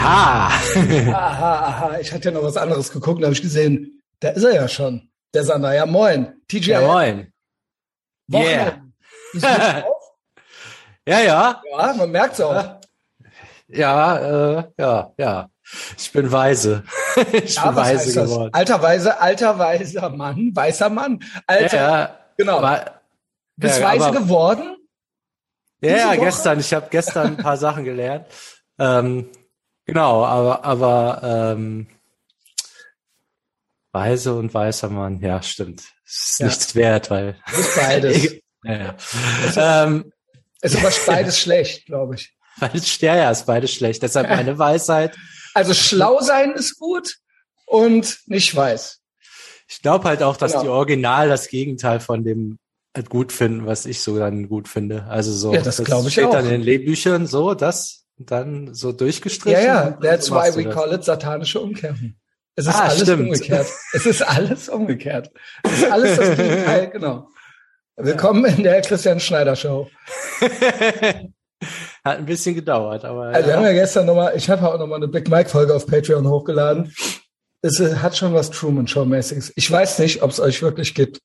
Aha. aha, aha. Ich hatte ja noch was anderes geguckt, da habe ich gesehen, da ist er ja schon. Der Sander, ja moin. TJ. Ja, moin. Yeah. Yeah. ja, ja. Ja, man merkt's auch. Ja, äh, ja, ja. Ich bin weise. ich ja, bin weise geworden. Alter weise, alter weiser Mann, weißer Mann. Alter, ja, genau. Aber, Bist ja, weise aber, geworden? Ja, ja gestern. Ich habe gestern ein paar Sachen gelernt. Ähm, genau, aber, aber ähm, weise und weißer Mann, ja, stimmt. Es ist Ja. nichts wert, weil. Das ist beides. ja, ja. ähm, ist aber beides schlecht, glaube ich. beides, ja, ja, ist beides schlecht. Deshalb meine Weisheit. Also schlau sein ist gut und nicht weiß. Ich glaube halt auch, dass Genau. die Original das Gegenteil von dem halt gut finden, was ich so dann gut finde. Also so, Ja, das glaube ich steht auch. dann in den Lehrbüchern so, das dann so durchgestrichen. Ja, ja, that's why we call it satanische Umkehrung. Es ist Ah, alles stimmt. umgekehrt. Es ist alles umgekehrt. Es ist alles das Gegenteil, genau. Willkommen in der Christian Schneider Show. Hat ein bisschen gedauert, aber Also wir haben ja. ja gestern nochmal, ich habe auch nochmal eine Big Mike Folge auf Patreon hochgeladen. Es äh, hat schon was Truman Show mäßiges. Ich weiß nicht, ob es euch wirklich gibt.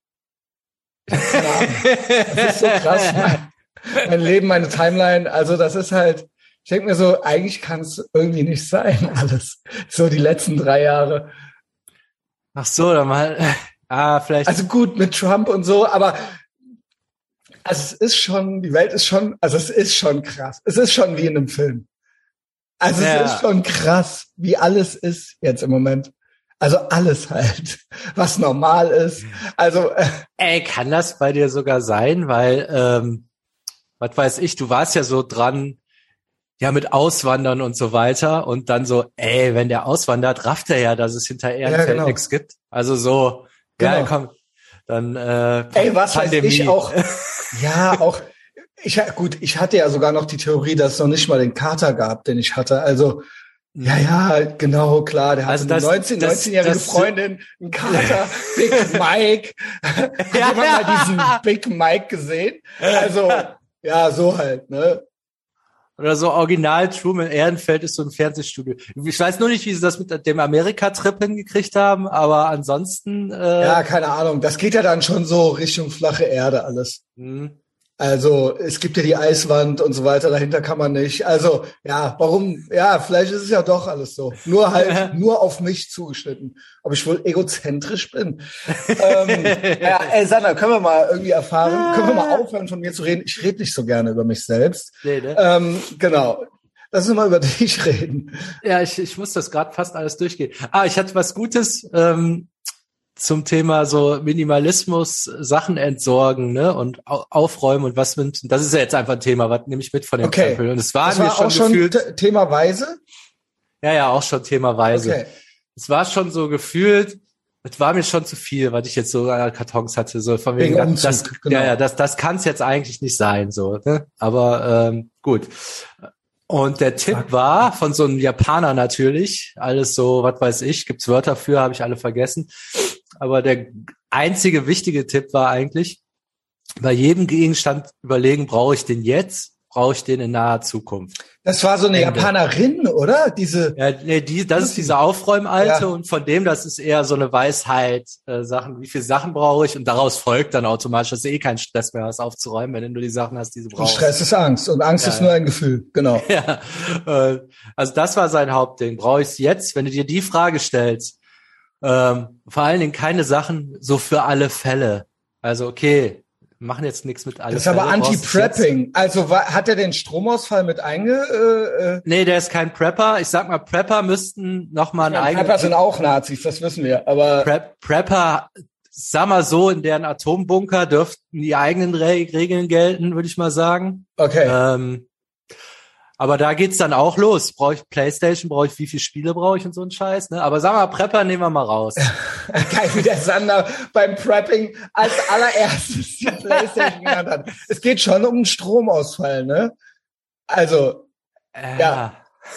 Das ist so krass. Mein, mein Leben, meine Timeline. Also das ist halt, ich denke mir so, eigentlich kann es irgendwie nicht sein, alles. So die letzten drei Jahre. Ach so, dann mal. Ah, vielleicht. Also gut, mit Trump und so, aber also es ist schon, die Welt ist schon, also es ist schon krass. Es ist schon wie in einem Film. Also Ja. es ist schon krass, wie alles ist jetzt im Moment. Also alles halt, was normal ist. Also äh, Ey, kann das bei dir sogar sein? Weil, ähm, was weiß ich, du warst ja so dran, ja, mit Auswandern und so weiter. Und dann so, ey, wenn der auswandert, rafft er ja, dass es hinter Ehrenfeld genau. nichts gibt. Also so, ja, Genau. komm, dann äh, ey, was weiß Pandemie. ich auch. Ja, auch. Ich gut, ich hatte ja sogar noch die Theorie, dass es noch nicht mal den Kater gab, den ich hatte. Also ja, ja, genau, klar. Der Also das- eine 19, das- 19-jährige das- Freundin, einen Kater, Big Mike. Hat Ja. jemand mal diesen Big Mike gesehen? Also, ja, so halt, ne? Oder so Original Truman Ehrenfeld ist so ein Fernsehstudio. Ich weiß nur nicht, wie sie das mit dem Amerika-Trip hingekriegt haben, aber ansonsten äh, Ja, keine Ahnung. Das geht ja dann schon so Richtung flache Erde alles. hm. Also es gibt ja die Eiswand und so weiter, dahinter kann man nicht. Also ja, warum? Ja, vielleicht ist es ja doch alles so. Nur halt nur auf mich zugeschnitten. Ob ich wohl egozentrisch bin. ähm, ja, ey, Sander, können wir mal irgendwie erfahren? Können wir mal aufhören, von mir zu reden? Ich rede nicht so gerne über mich selbst. nee, ne? Ähm, genau. Lass uns mal über dich reden. Ja, ich, ich muss das gerade fast alles durchgehen. Ah, ich hatte was Gutes ähm, zum Thema so Minimalismus, Sachen entsorgen ne? und au aufräumen und was mit. Das ist ja jetzt einfach ein Thema, was nehme ich mit von dem Okay. Krempel. Und es war Das war schon auch schon gefühlt. T- Thema Weise. Ja, ja, auch schon themaweise. Okay. Es war schon so gefühlt, es war mir schon zu viel, was ich jetzt so an Kartons hatte. So von wegen, Wegen das, Umzug, genau. ja, ja, das, das kann es jetzt eigentlich nicht sein, so. Ne? Aber ähm, gut. Und der Tipp war von so einem Japaner natürlich, alles so, was weiß ich, gibt's Wörter für, habe ich alle vergessen. Aber der einzige wichtige Tipp war eigentlich, bei jedem Gegenstand überlegen, brauche ich den jetzt, brauche ich den in naher Zukunft. Das war so eine Ende. Japanerin, oder? Diese. Ja, nee, die, das ist diese Aufräumalte Ja. und von dem, das ist eher so eine Weisheit, äh, Sachen, wie viele Sachen brauche ich und daraus folgt dann automatisch, dass du eh keinen Stress mehr hast aufzuräumen, wenn du die Sachen hast, die du Und brauchst. Stress ist Angst und Angst Ja, ist nur ein Gefühl. Genau. Ja, äh, also das war sein Hauptding. Brauche ich es jetzt? Wenn du dir die Frage stellst, ähm, vor allen Dingen keine Sachen so für alle Fälle. Also okay, machen jetzt nichts mit alle Das ist aber? Anti-Prepping. Also hat er den Stromausfall mit einge... Äh, äh, Nee, der ist kein Prepper. Ich sag mal, Prepper müssten noch mal einen eigenen Prepper sind auch Nazis, das wissen wir. Aber Prep, Prepper, sag mal so, in deren Atombunker dürften die eigenen Re Regeln gelten, würde ich mal sagen. okay. Ähm, aber da geht's dann auch los. Brauche ich Playstation, brauche ich, wie viele Spiele brauche ich und so ein Scheiß, ne? Aber sag mal, Prepper nehmen wir mal raus. Geil, wie der Sander beim Prepping als allererstes die Playstation genannt hat. Es geht schon um einen Stromausfall, ne? Also, Äh, Ja.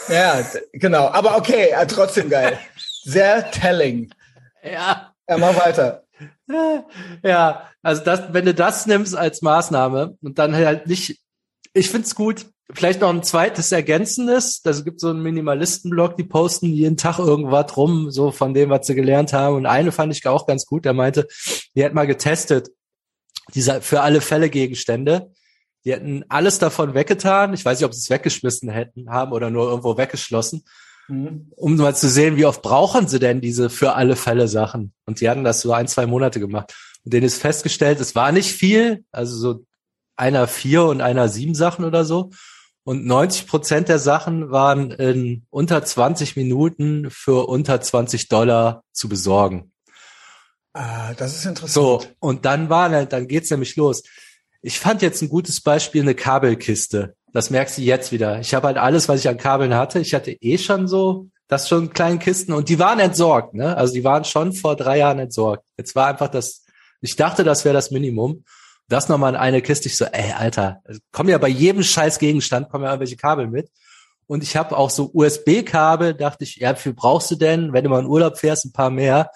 ja, genau. Aber okay, ja, trotzdem geil. Sehr telling. Ja. Ja, mach weiter. Ja, also das, wenn du das nimmst als Maßnahme und dann halt nicht, ich find's gut, vielleicht noch ein zweites Ergänzendes. Das gibt so einen Minimalisten-Blog, die posten jeden Tag irgendwas rum, so von dem, was sie gelernt haben. Und eine fand ich auch ganz gut, der meinte, die hat mal getestet, diese für alle Fälle Gegenstände. Die hätten alles davon weggetan. Ich weiß nicht, ob sie es weggeschmissen hätten, haben oder nur irgendwo weggeschlossen. Mhm. Um mal zu sehen, wie oft brauchen sie denn diese für alle Fälle Sachen? Und die hatten das so ein, zwei Monate gemacht. Und denen ist festgestellt, es war nicht viel, also so einer vier und einer sieben Sachen oder so. Und 90 Prozent der Sachen waren in unter 20 Minuten für unter 20 Dollar zu besorgen. Ah, das ist interessant. So, und dann war, dann geht's nämlich los. Ich fand jetzt ein gutes Beispiel eine Kabelkiste. Das merkst du jetzt wieder. Ich habe halt alles, was ich an Kabeln hatte. Ich hatte eh schon so, das schon kleinen Kisten und die waren entsorgt, ne? Also die waren schon vor drei Jahren entsorgt. Jetzt war einfach das, ich dachte, das wäre das Minimum das nochmal in eine Kiste. Ich so, ey, Alter, kommen ja bei jedem scheiß Gegenstand, kommen ja irgendwelche Kabel mit. Und ich habe auch so USB-Kabel, dachte ich, ja, wie viel brauchst du denn, wenn du mal in Urlaub fährst, ein paar mehr.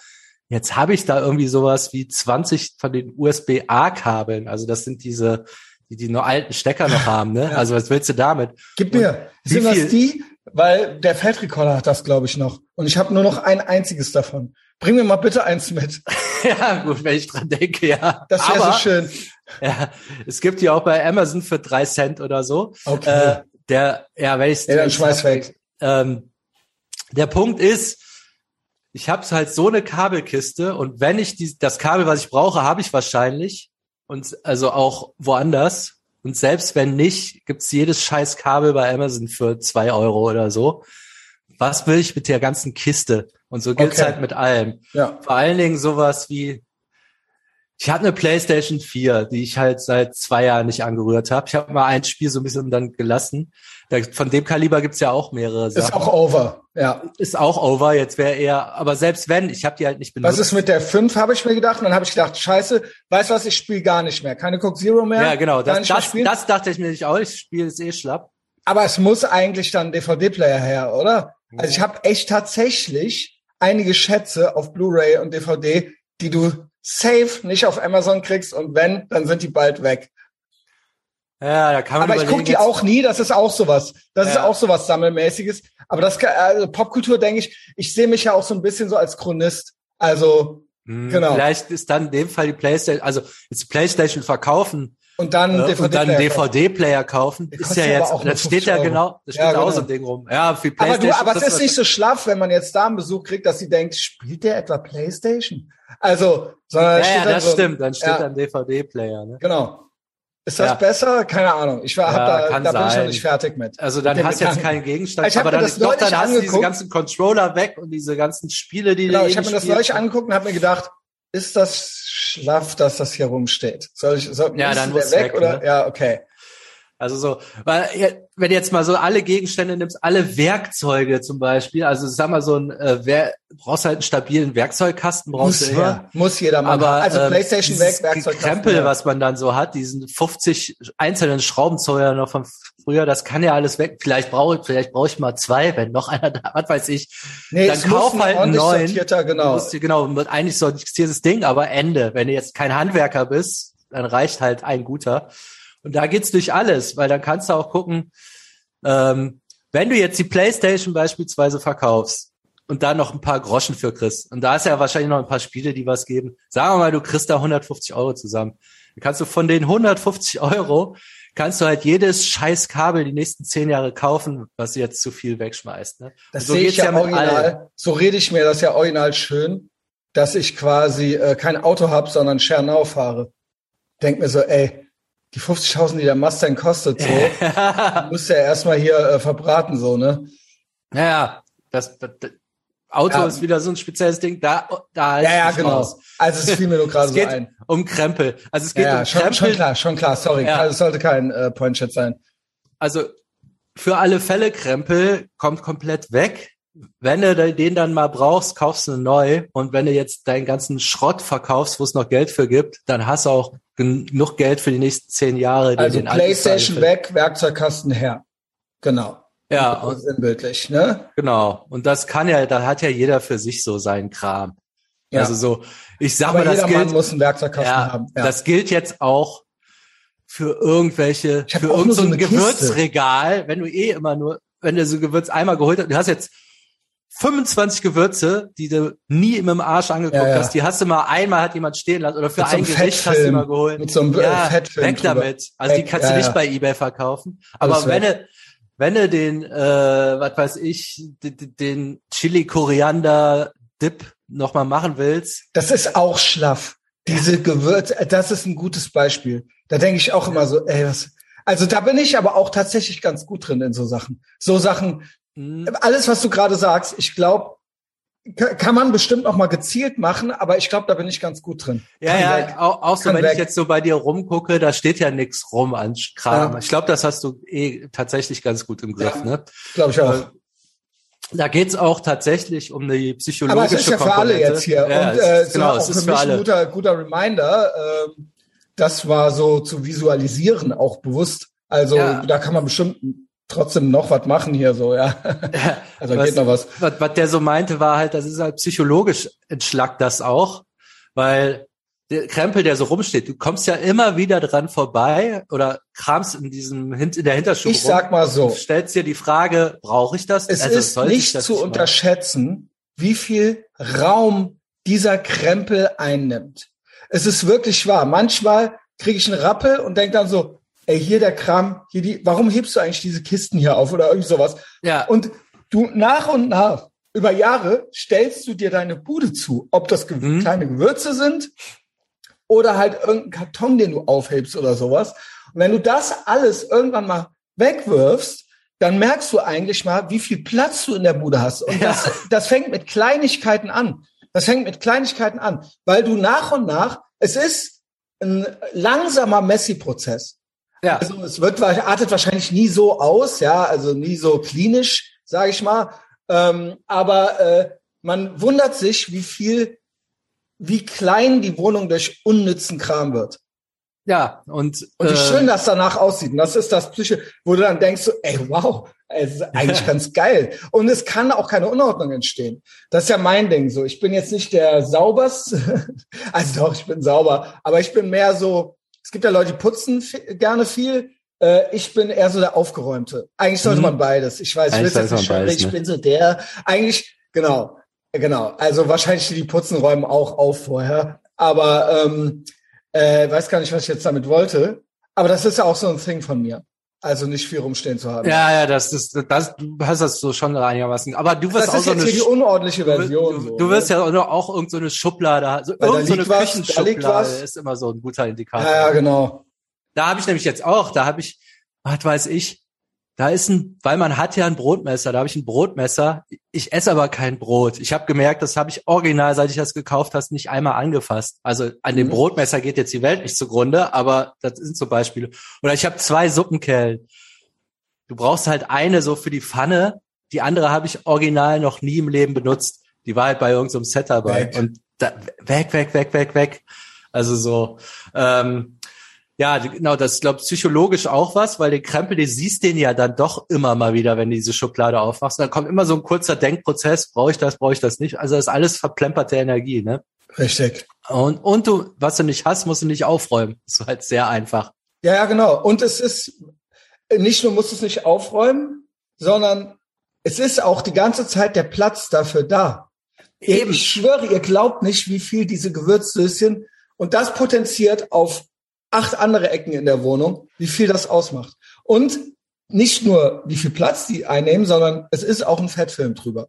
Jetzt habe ich da irgendwie sowas wie 20 von den USB-A-Kabeln. Also das sind diese, die die nur alten Stecker noch haben. Ne? Ja. Also was willst du damit? Gib mir. sind das die? Weil der Feldrecorder hat das, glaube ich, noch. Und ich habe nur noch ein einziges davon. Bring mir mal bitte eins mit. ja, gut, wenn ich dran denke, ja. Das wäre so schön. Ja, es gibt die auch bei Amazon für drei Cent oder so. Okay. Äh, der, ja, wenn ich ja, dann schmeiß weg. Ähm, der Punkt ist, ich habe halt so eine Kabelkiste und wenn ich die, das Kabel, was ich brauche, habe ich wahrscheinlich und also auch woanders. Und selbst wenn nicht, gibt's jedes scheiß Kabel bei Amazon für zwei Euro oder so. Was will ich mit der ganzen Kiste? Und so gilt's okay. halt mit allem. Ja. Vor allen Dingen sowas wie ich hatte eine PlayStation 4, die ich halt seit zwei Jahren nicht angerührt habe. Ich habe mal ein Spiel so ein bisschen dann gelassen. Von dem Kaliber gibt's ja auch mehrere Sachen. Ist auch over, ja. Ist auch over, jetzt wäre eher, aber selbst wenn, ich habe die halt nicht benutzt. Was ist mit der 5, habe ich mir gedacht. Und dann habe ich gedacht, scheiße, weißt du was, ich spiele gar nicht mehr. Keine Coke Zero mehr. Ja, genau, das, das, das dachte ich mir nicht auch. Ich spiele es eh schlapp. Aber es muss eigentlich dann DVD-Player her, oder? Also ich habe echt tatsächlich einige Schätze auf Blu-ray und DVD, die du safe nicht auf Amazon kriegst und wenn, dann sind die bald weg. Ja, da kann man Aber ich gucke die auch nie, das ist auch sowas. Das ja. ist auch sowas Sammelmäßiges. Aber das also Popkultur, denke ich, ich sehe mich ja auch so ein bisschen so als Chronist. Also, hm, genau. Vielleicht ist dann in dem Fall die Playstation, also jetzt Playstation verkaufen und dann äh, DVD DVD-Player kaufen. Ist ja jetzt, das steht ja genau, das steht ja, genau. auch so ein Ding rum. Ja, für PlayStation. Aber, du, aber es ist nicht so schlaff, wenn man jetzt da einen Besuch kriegt, dass sie denkt, spielt der etwa PlayStation? Also, sondern ja, ja das so, stimmt, dann steht ja, dann DVD-Player. Ne? Genau. Ist das ja. besser? Keine Ahnung. Ich war, ja, da, da bin ich noch nicht fertig mit. Also dann hast du jetzt keinen Gegenstand, ich aber dann, das doch, dann hast du diese ganzen Controller weg und diese ganzen Spiele, die Genau, ich habe mir das neulich angeguckt und habe mir gedacht, ist das schlaff, dass das hier rumsteht? Soll ich, soll, ja, dann muss weg, weg oder? Ne? Ja, okay. Also so, weil wenn du jetzt mal so alle Gegenstände nimmst, alle Werkzeuge zum Beispiel, also sag mal so ein, äh, wer, brauchst halt einen stabilen Werkzeugkasten, brauchst muss, du ja. Muss jeder machen. Aber, also ähm, Playstation weg, Werkzeugkasten. Krempel, ja. was man dann so hat, diesen 50 einzelnen Schraubenzeuger noch von früher, das kann ja alles weg. Vielleicht brauche ich, vielleicht brauche ich mal zwei, wenn noch einer da, was weiß ich. Nee, dann kauf halt einen neuen. Genau. Musst, genau, eigentlich sortiertes Ding, aber Ende. Wenn du jetzt kein Handwerker bist, dann reicht halt ein guter. Und da geht's durch alles, weil dann kannst du auch gucken, ähm, wenn du jetzt die PlayStation beispielsweise verkaufst und da noch ein paar Groschen für kriegst, und da ist ja wahrscheinlich noch ein paar Spiele, die was geben, sagen wir mal, du kriegst da 150 Euro zusammen. Dann kannst du von den 150 Euro, kannst du halt jedes scheiß Kabel die nächsten zehn Jahre kaufen, was jetzt zu viel wegschmeißt. Ne? Das so sehe ich ja, ja original. So rede ich mir das ja original schön, dass ich quasi äh, kein Auto habe, sondern Schernau fahre. Denk mir so, ey, die 50.000, die der Mustang kostet, so, muss ja erstmal hier äh, verbraten, so, ne? Naja, das, das, das Auto ja. ist wieder so ein spezielles Ding, da, da halt Ja, ja, genau. Raus. Also es fiel mir nur gerade so ein. Um Krempel. Also es geht ja, um schon, Krempel. Schon klar, schon klar, sorry. Ja. Also es sollte kein äh, Pointchat sein. Also für alle Fälle Krempel kommt komplett weg. Wenn du den dann mal brauchst, kaufst du neu. Und wenn du jetzt deinen ganzen Schrott verkaufst, wo es noch Geld für gibt, dann hast du auch genug Geld für die nächsten zehn Jahre. Also Playstation weg, Werkzeugkasten her. Genau. Ja. Und, sinnbildlich, ne? Genau. Und das kann ja, da hat ja jeder für sich so seinen Kram. Ja. Also so, ich sag Aber mal, das gilt. Mann muss einen Werkzeugkasten ja, haben. Ja. Das gilt jetzt auch für irgendwelche, für irgendein so eine Kiste. Gewürzregal, wenn du eh immer nur, wenn du so Gewürz einmal geholt hast, du hast jetzt 25 Gewürze, die du nie mit dem Arsch angeguckt Ja, ja. hast, die hast du mal einmal hat jemand stehen lassen oder für so ein einem Gericht hast du mal geholt. Mit so einem äh, ja, Fettfilm weg drüber. damit. Also die Weg, kannst du nicht bei eBay verkaufen. Alles Aber wenn weg. du, wenn du den, äh, was weiß ich, d- d- den Chili Koriander Dip noch mal machen willst, Das ist auch schlaff. Diese Gewürze, äh, das ist ein gutes Beispiel. Da denke ich auch immer so, ey, was. Also da bin ich aber auch tatsächlich ganz gut drin in so Sachen. So Sachen, hm, alles, was du gerade sagst, ich glaube, kann man bestimmt noch mal gezielt machen, aber ich glaube, da bin ich ganz gut drin. Ja, Kann ja, weg. auch, auch so, Kann wenn weg. ich jetzt so bei dir rumgucke, da steht ja nichts rum an Kram. Ja. Ich glaube, das hast du eh tatsächlich ganz gut im Griff, Ja. ne? Glaube ich auch. Äh, Da geht's auch tatsächlich um die psychologische Aber es ist ja für alle jetzt hier. Ja, und es äh, ist, genau, es für ist für mich ein alle. guter, guter Reminder. ähm, das war so zu visualisieren, auch bewusst. Also Ja. da kann man bestimmt trotzdem noch was machen hier so, ja. Also Was- geht noch was. was, was der so meinte, war halt, das ist halt psychologisch entschlackt das auch, weil der Krempel, der so rumsteht, du kommst ja immer wieder dran vorbei oder kramst in diesem in der Hinterstube Ich sag mal so, stellst dir die Frage, brauche ich das? es Also, ist nicht zu machen? unterschätzen, wie viel Raum dieser Krempel einnimmt. Es ist wirklich wahr. Manchmal kriege ich einen Rappel und denk dann so, ey, hier der Kram, hier die, warum hebst du eigentlich diese Kisten hier auf oder irgendwie sowas? Ja, Und du nach und nach, über Jahre, stellst du dir deine Bude zu. Ob das ge Mhm. kleine Gewürze sind oder halt irgendein Karton, den du aufhebst oder sowas. Und wenn du das alles irgendwann mal wegwirfst, dann merkst du eigentlich mal, wie viel Platz du in der Bude hast. Und Ja. das, das fängt mit Kleinigkeiten an. Das fängt mit Kleinigkeiten an, weil du nach und nach, es ist ein langsamer Messi-Prozess. Ja. Also es wird artet wahrscheinlich nie so aus, ja, also nie so klinisch, sage ich mal. Ähm, aber äh, man wundert sich, wie viel, wie klein die Wohnung durch unnützen Kram wird. ja, und, Und wie äh, schön das danach aussieht. Und das ist das Psyche, wo du dann denkst, so, ey, wow, es ist eigentlich ganz geil. Und es kann auch keine Unordnung entstehen. Das ist ja mein Ding so. Ich bin jetzt nicht der sauberste, also doch, ich bin sauber, aber ich bin mehr so, es gibt ja Leute, die putzen gerne viel. Äh, Ich bin eher so der Aufgeräumte. Eigentlich sollte Mhm. man beides. Ich weiß, ich jetzt nicht beides, ich ne? bin so der. Eigentlich, genau, genau. Also wahrscheinlich die, die putzen, räumen auch auf vorher. Aber ähm, äh, weiß gar nicht, was ich jetzt damit wollte. Aber das ist ja auch so ein Thing von mir. Also nicht viel rumstehen zu haben. ja, ja, das ist, das, du hast das so schon einigermaßen, aber du wirst das auch ist so jetzt eine, hier die unordentliche du, Version. du, so, du wirst ne? ja auch, auch irgend so eine Schublade, also irgend so eine liegt was, da liegt Küchenschublade was. ist immer so ein guter Indikator. Ja, ja, genau. Da habe ich nämlich jetzt auch, da habe ich, was weiß ich, da ist ein, weil man hat ja ein Brotmesser, da habe ich ein Brotmesser. Ich esse aber kein Brot. Ich habe gemerkt, das habe ich original, seit ich das gekauft hast, nicht einmal angefasst. Also an dem Mhm. Brotmesser geht jetzt die Welt nicht zugrunde, aber das sind so Beispiele. Oder ich habe zwei Suppenkellen. Du brauchst halt eine so für die Pfanne, die andere habe ich original noch nie im Leben benutzt. Die war halt bei irgendeinem Set dabei. Weg. Und da, weg, weg, weg, weg, weg. Also so. Ähm, ja, genau, das ist, glaube psychologisch auch was, weil den Krempel, den siehst den ja dann doch immer mal wieder, wenn du diese Schublade aufmachst. Dann kommt immer so ein kurzer Denkprozess, brauche ich das, brauche ich das nicht. Also das ist alles verplemperte Energie, ne? Richtig. Und, und du, was du nicht hast, musst du nicht aufräumen. Das ist halt sehr einfach. Ja, ja, genau. Und es ist, nicht nur musst du es nicht aufräumen, sondern es ist auch die ganze Zeit der Platz dafür da. Eben. Ich schwöre, ihr glaubt nicht, wie viel diese Gewürzsöschen und das potenziert auf acht andere Ecken in der Wohnung, wie viel das ausmacht. Und nicht nur, wie viel Platz die einnehmen, sondern es ist auch ein Fettfilm drüber.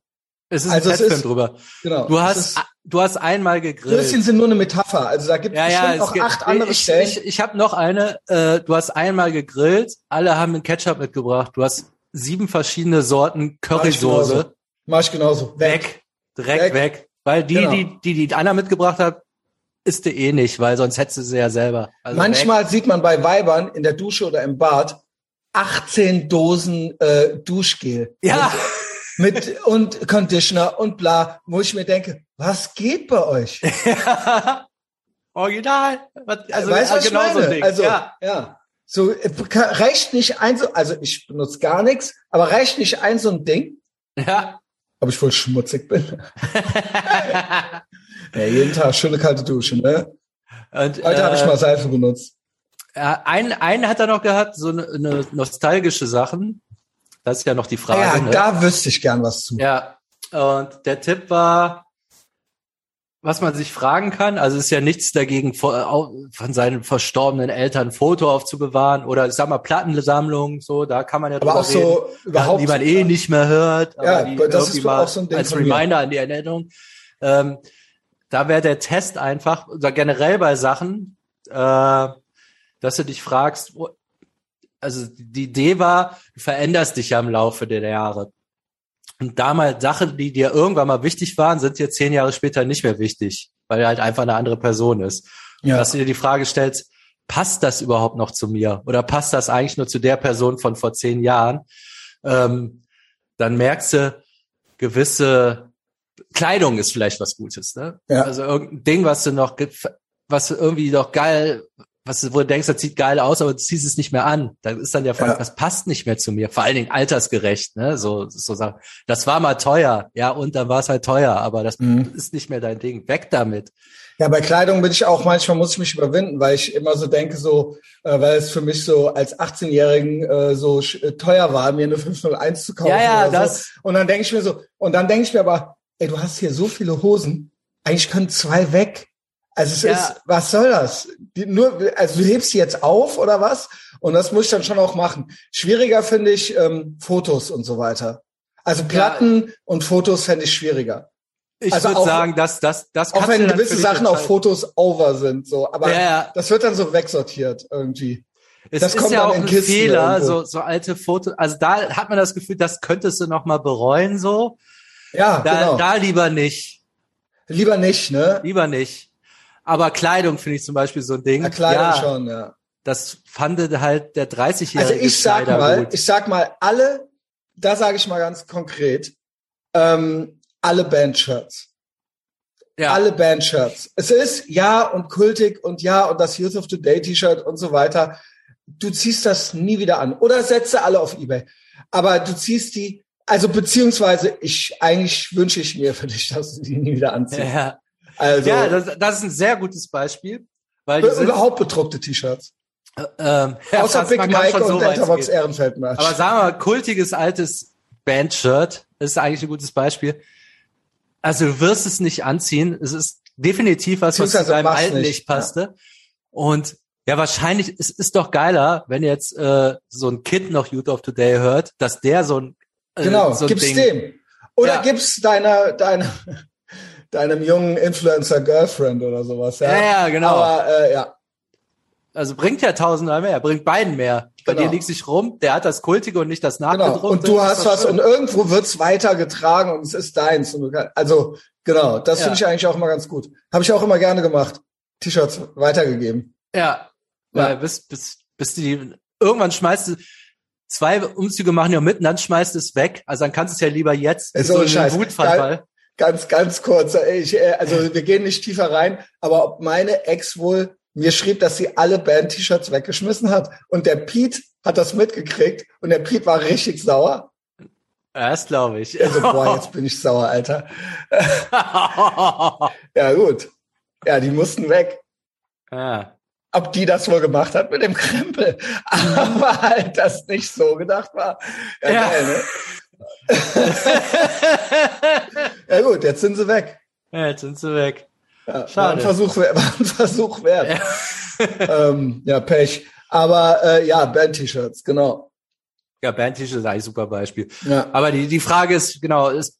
Es ist Also ein Fettfilm ist- drüber. Genau. Du hast, ist- du hast einmal gegrillt. Würstchen sind nur eine Metapher. Also da gibt es Ja, ja, bestimmt es noch gibt, acht andere ich, Stellen. ich, ich habe noch eine. Äh, du hast einmal gegrillt, alle haben einen Ketchup mitgebracht. Du hast sieben verschiedene Sorten. Currysoße. Mach ich genauso. Weg. Direkt Weg. weg. Weil die, Genau. die, die, die Anna mitgebracht hat, isst du eh nicht, weil sonst hättest du sie ja selber. Also Manchmal sieht man bei Weibern in der Dusche oder im Bad 18 Dosen äh, Duschgel. Weg. Ja. Mit und Conditioner und bla, wo ich mir denke, was geht bei euch? Original. Was- Also, weißt du, was genau ich so ein meine? Ding. Also, ja. ja. So, äh, reicht nicht ein so, also ich benutze gar nichts, aber reicht nicht ein so ein Ding, ja. ob ich voll schmutzig bin. Ja, jeden Tag schöne kalte Dusche, ne? Und, Heute habe ich äh, mal Seife benutzt. Einen, einen hat er noch gehabt, so eine, eine nostalgische Sachen. Das ist ja noch die Frage. Ja, ne? da wüsste ich gern was zu. Ja, und der Tipp war, was man sich fragen kann, also ist ja nichts dagegen, von seinen verstorbenen Eltern ein Foto aufzubewahren oder ich sag mal Plattensammlung, so, da kann man ja aber auch reden, so überhaupt, die man eh nicht mehr hört, ja, aber die das ist auch so ein Ding als. Reminder an die Erinnerung. Ähm, da wäre der Test einfach, oder generell bei Sachen, äh, dass du dich fragst, wo- also die Idee war, du veränderst dich ja im Laufe der Jahre. Und damals Sachen, die dir irgendwann mal wichtig waren, sind dir zehn Jahre später nicht mehr wichtig, weil er halt einfach eine andere Person ist. Ja. Dass du dir die Frage stellst, passt das überhaupt noch zu mir? Oder passt das eigentlich nur zu der Person von vor zehn Jahren? Ähm, dann merkst du, gewisse Kleidung ist vielleicht was Gutes, ne? Ja. Also irgendein Ding, was du noch, was du irgendwie noch geil, was du, wo du denkst, das sieht geil aus, aber du ziehst es nicht mehr an. Da ist dann der Fall, Ja. das passt nicht mehr zu mir. Vor allen Dingen altersgerecht, ne? So, so sagen. Das war mal teuer, ja, und dann war es halt teuer, aber das Mhm. ist nicht mehr dein Ding. Weg damit. Ja, bei Kleidung bin ich auch, manchmal muss ich mich überwinden, weil ich immer so denke, so, äh, weil es für mich so als 18-Jährigen äh, so teuer war, mir eine 501 zu kaufen. Ja, ja, das- So. Und dann denke ich mir so, und dann denke ich mir aber, ey, du hast hier so viele Hosen, eigentlich können zwei weg. Also es Ja. ist, was soll das? Die, nur, also du hebst die jetzt auf oder was? Und das muss ich dann schon auch machen. Schwieriger finde ich ähm, Fotos und so weiter. Also Platten und Fotos fände ich schwieriger. Ich Also würde sagen, dass das, das Auch wenn gewisse Sachen auf. Fotos over sind, so. Aber Ja, ja. das wird dann so wegsortiert irgendwie. Es Das ist kommt ja dann auch in ein Kisten Fehler, irgendwo. so, so alte Fotos. Also da hat man das Gefühl, das könntest du noch mal bereuen, so. Ja, Da, genau. da lieber nicht. Lieber nicht, ne? Lieber nicht. Aber Kleidung finde ich zum Beispiel so ein Ding. Ja, Kleidung ja, schon, ja. Das fand halt der 30-jährige Also ich sag Schneider mal, gut. ich sag mal, alle, da sage ich mal ganz konkret, ähm, alle Bandshirts. ja. Alle Bandshirts. Es ist ja und kultig und ja und das Youth of Today T-Shirt und so weiter. Du ziehst das nie wieder an oder setze alle auf eBay. Aber du ziehst die, also beziehungsweise ich eigentlich wünsche ich mir für dich, dass du die nie wieder anziehst. ja, Also ja das, das ist ein sehr gutes Beispiel. Weil überhaupt bedruckte T-Shirts. äh, ähm, ja, Außer fast, Big Mike so und gehen. Ehrenfeld Merch. Aber sagen wir mal, kultiges altes Bandshirt ist eigentlich ein gutes Beispiel. Also du wirst es nicht anziehen. Es ist definitiv was, was zu deinem alten nicht, nicht passte. Und ja, wahrscheinlich, es ist doch geiler, wenn jetzt äh, so ein Kid noch Youth of Today hört, dass der so ein Genau, so gib's Ding, dem. Oder Ja. gib's deiner, deiner, deinem jungen Influencer-Girlfriend oder sowas. Ja, Ja, ja, genau. Aber äh, ja, Also bringt ja tausendmal mehr, bringt beiden mehr. Bei Genau. dir liegt sich rum, der hat das Kultige und nicht das genau. Nachgedruckte. Und du hast was schön. und irgendwo wird's weitergetragen und es ist deins. Kann, also genau, das Ja. finde ich eigentlich auch immer ganz gut. Habe ich auch immer gerne gemacht. T-Shirts weitergegeben. Ja, Ja. weil bis, bis, bis die, irgendwann schmeißt du, zwei Umzüge machen ja mit und dann schmeißt es weg. Also dann kannst du es ja lieber jetzt, Ist so einen Scheiß. Wutverfall. Ganz, ganz kurz. Ich, äh, also wir gehen nicht tiefer rein, aber ob meine Ex wohl mir schrieb, dass sie alle Band-T-Shirts weggeschmissen hat. Und der Pete hat das mitgekriegt und der Pete war richtig sauer. Das glaube ich. Also, boah, jetzt bin ich sauer, Alter. Ja, gut. Ja, die mussten weg. ja. Ob die das wohl gemacht hat mit dem Krempel. Aber halt das nicht so gedacht war. Ja, Ja. geil, ne? Ja gut, jetzt sind sie weg. ja, jetzt sind sie weg. Ja, war, ein Schade. Versuch, war ein Versuch wert. Ja. ähm, ja, Pech. Aber äh, ja, Band-T-Shirts, genau. Ja, Band-T-Shirt ist eigentlich ein super Beispiel. Ja. Aber die, die Frage ist, genau, ist,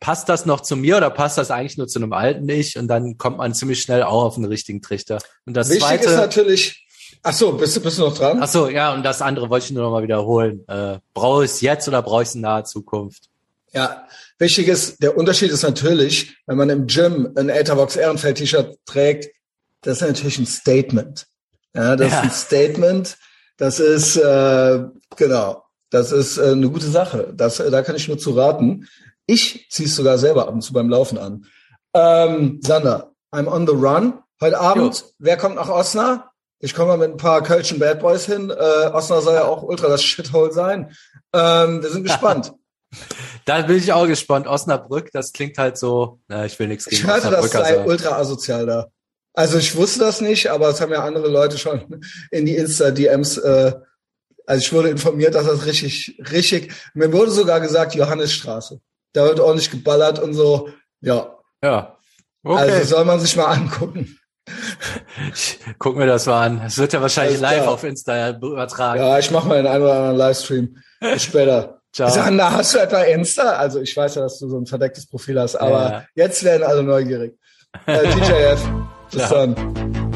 passt das noch zu mir oder passt das eigentlich nur zu einem alten Ich? Und dann kommt man ziemlich schnell auch auf den richtigen Trichter. Und das Wichtig ist zweite, natürlich. Ach so, bist du bist du noch dran? ach so, ja, und das andere wollte ich nur noch mal wiederholen. Äh, brauche ich es jetzt oder brauche ich es in naher Zukunft? Ja, wichtig ist, der Unterschied ist natürlich, wenn man im Gym ein Etherbox Ehrenfeld T-Shirt trägt, das ist natürlich ein Statement. Ja, das Ja. ist ein Statement. Das ist äh, genau, das ist äh, eine gute Sache. Das, äh, da kann ich nur zu raten. Ich ziehe es sogar selber ab und zu beim Laufen an. Ähm, Sander, I'm on the run. Heute Abend, wer kommt nach Osnabrück? Ich komme mal mit ein paar Kölschen Bad Boys hin. Äh, Osnabrück soll ja auch ultra das Shithole sein. Ähm, wir sind gespannt. Da bin ich auch gespannt. Osnabrück, das klingt halt so, na, ich will nichts gegen Ich hörte, das sei sagen. ultra asozial da. Also ich wusste das nicht, aber es haben ja andere Leute schon in die Insta-DMs. Äh, also ich wurde informiert, dass das richtig, richtig. Mir wurde sogar gesagt Johannesstraße. Da wird ordentlich geballert und so. Ja. Ja. Okay. Also soll man sich mal angucken. Ich guck mir das mal an. Es wird ja wahrscheinlich live auf Insta übertragen. Ja, ich mache mal den einen oder anderen Livestream. Bis später. Ciao. Sander, hast du etwa Insta? Also ich weiß ja, dass du so ein verdecktes Profil hast, aber ja. jetzt werden alle neugierig. Äh, TJF. Bis Ciao. dann.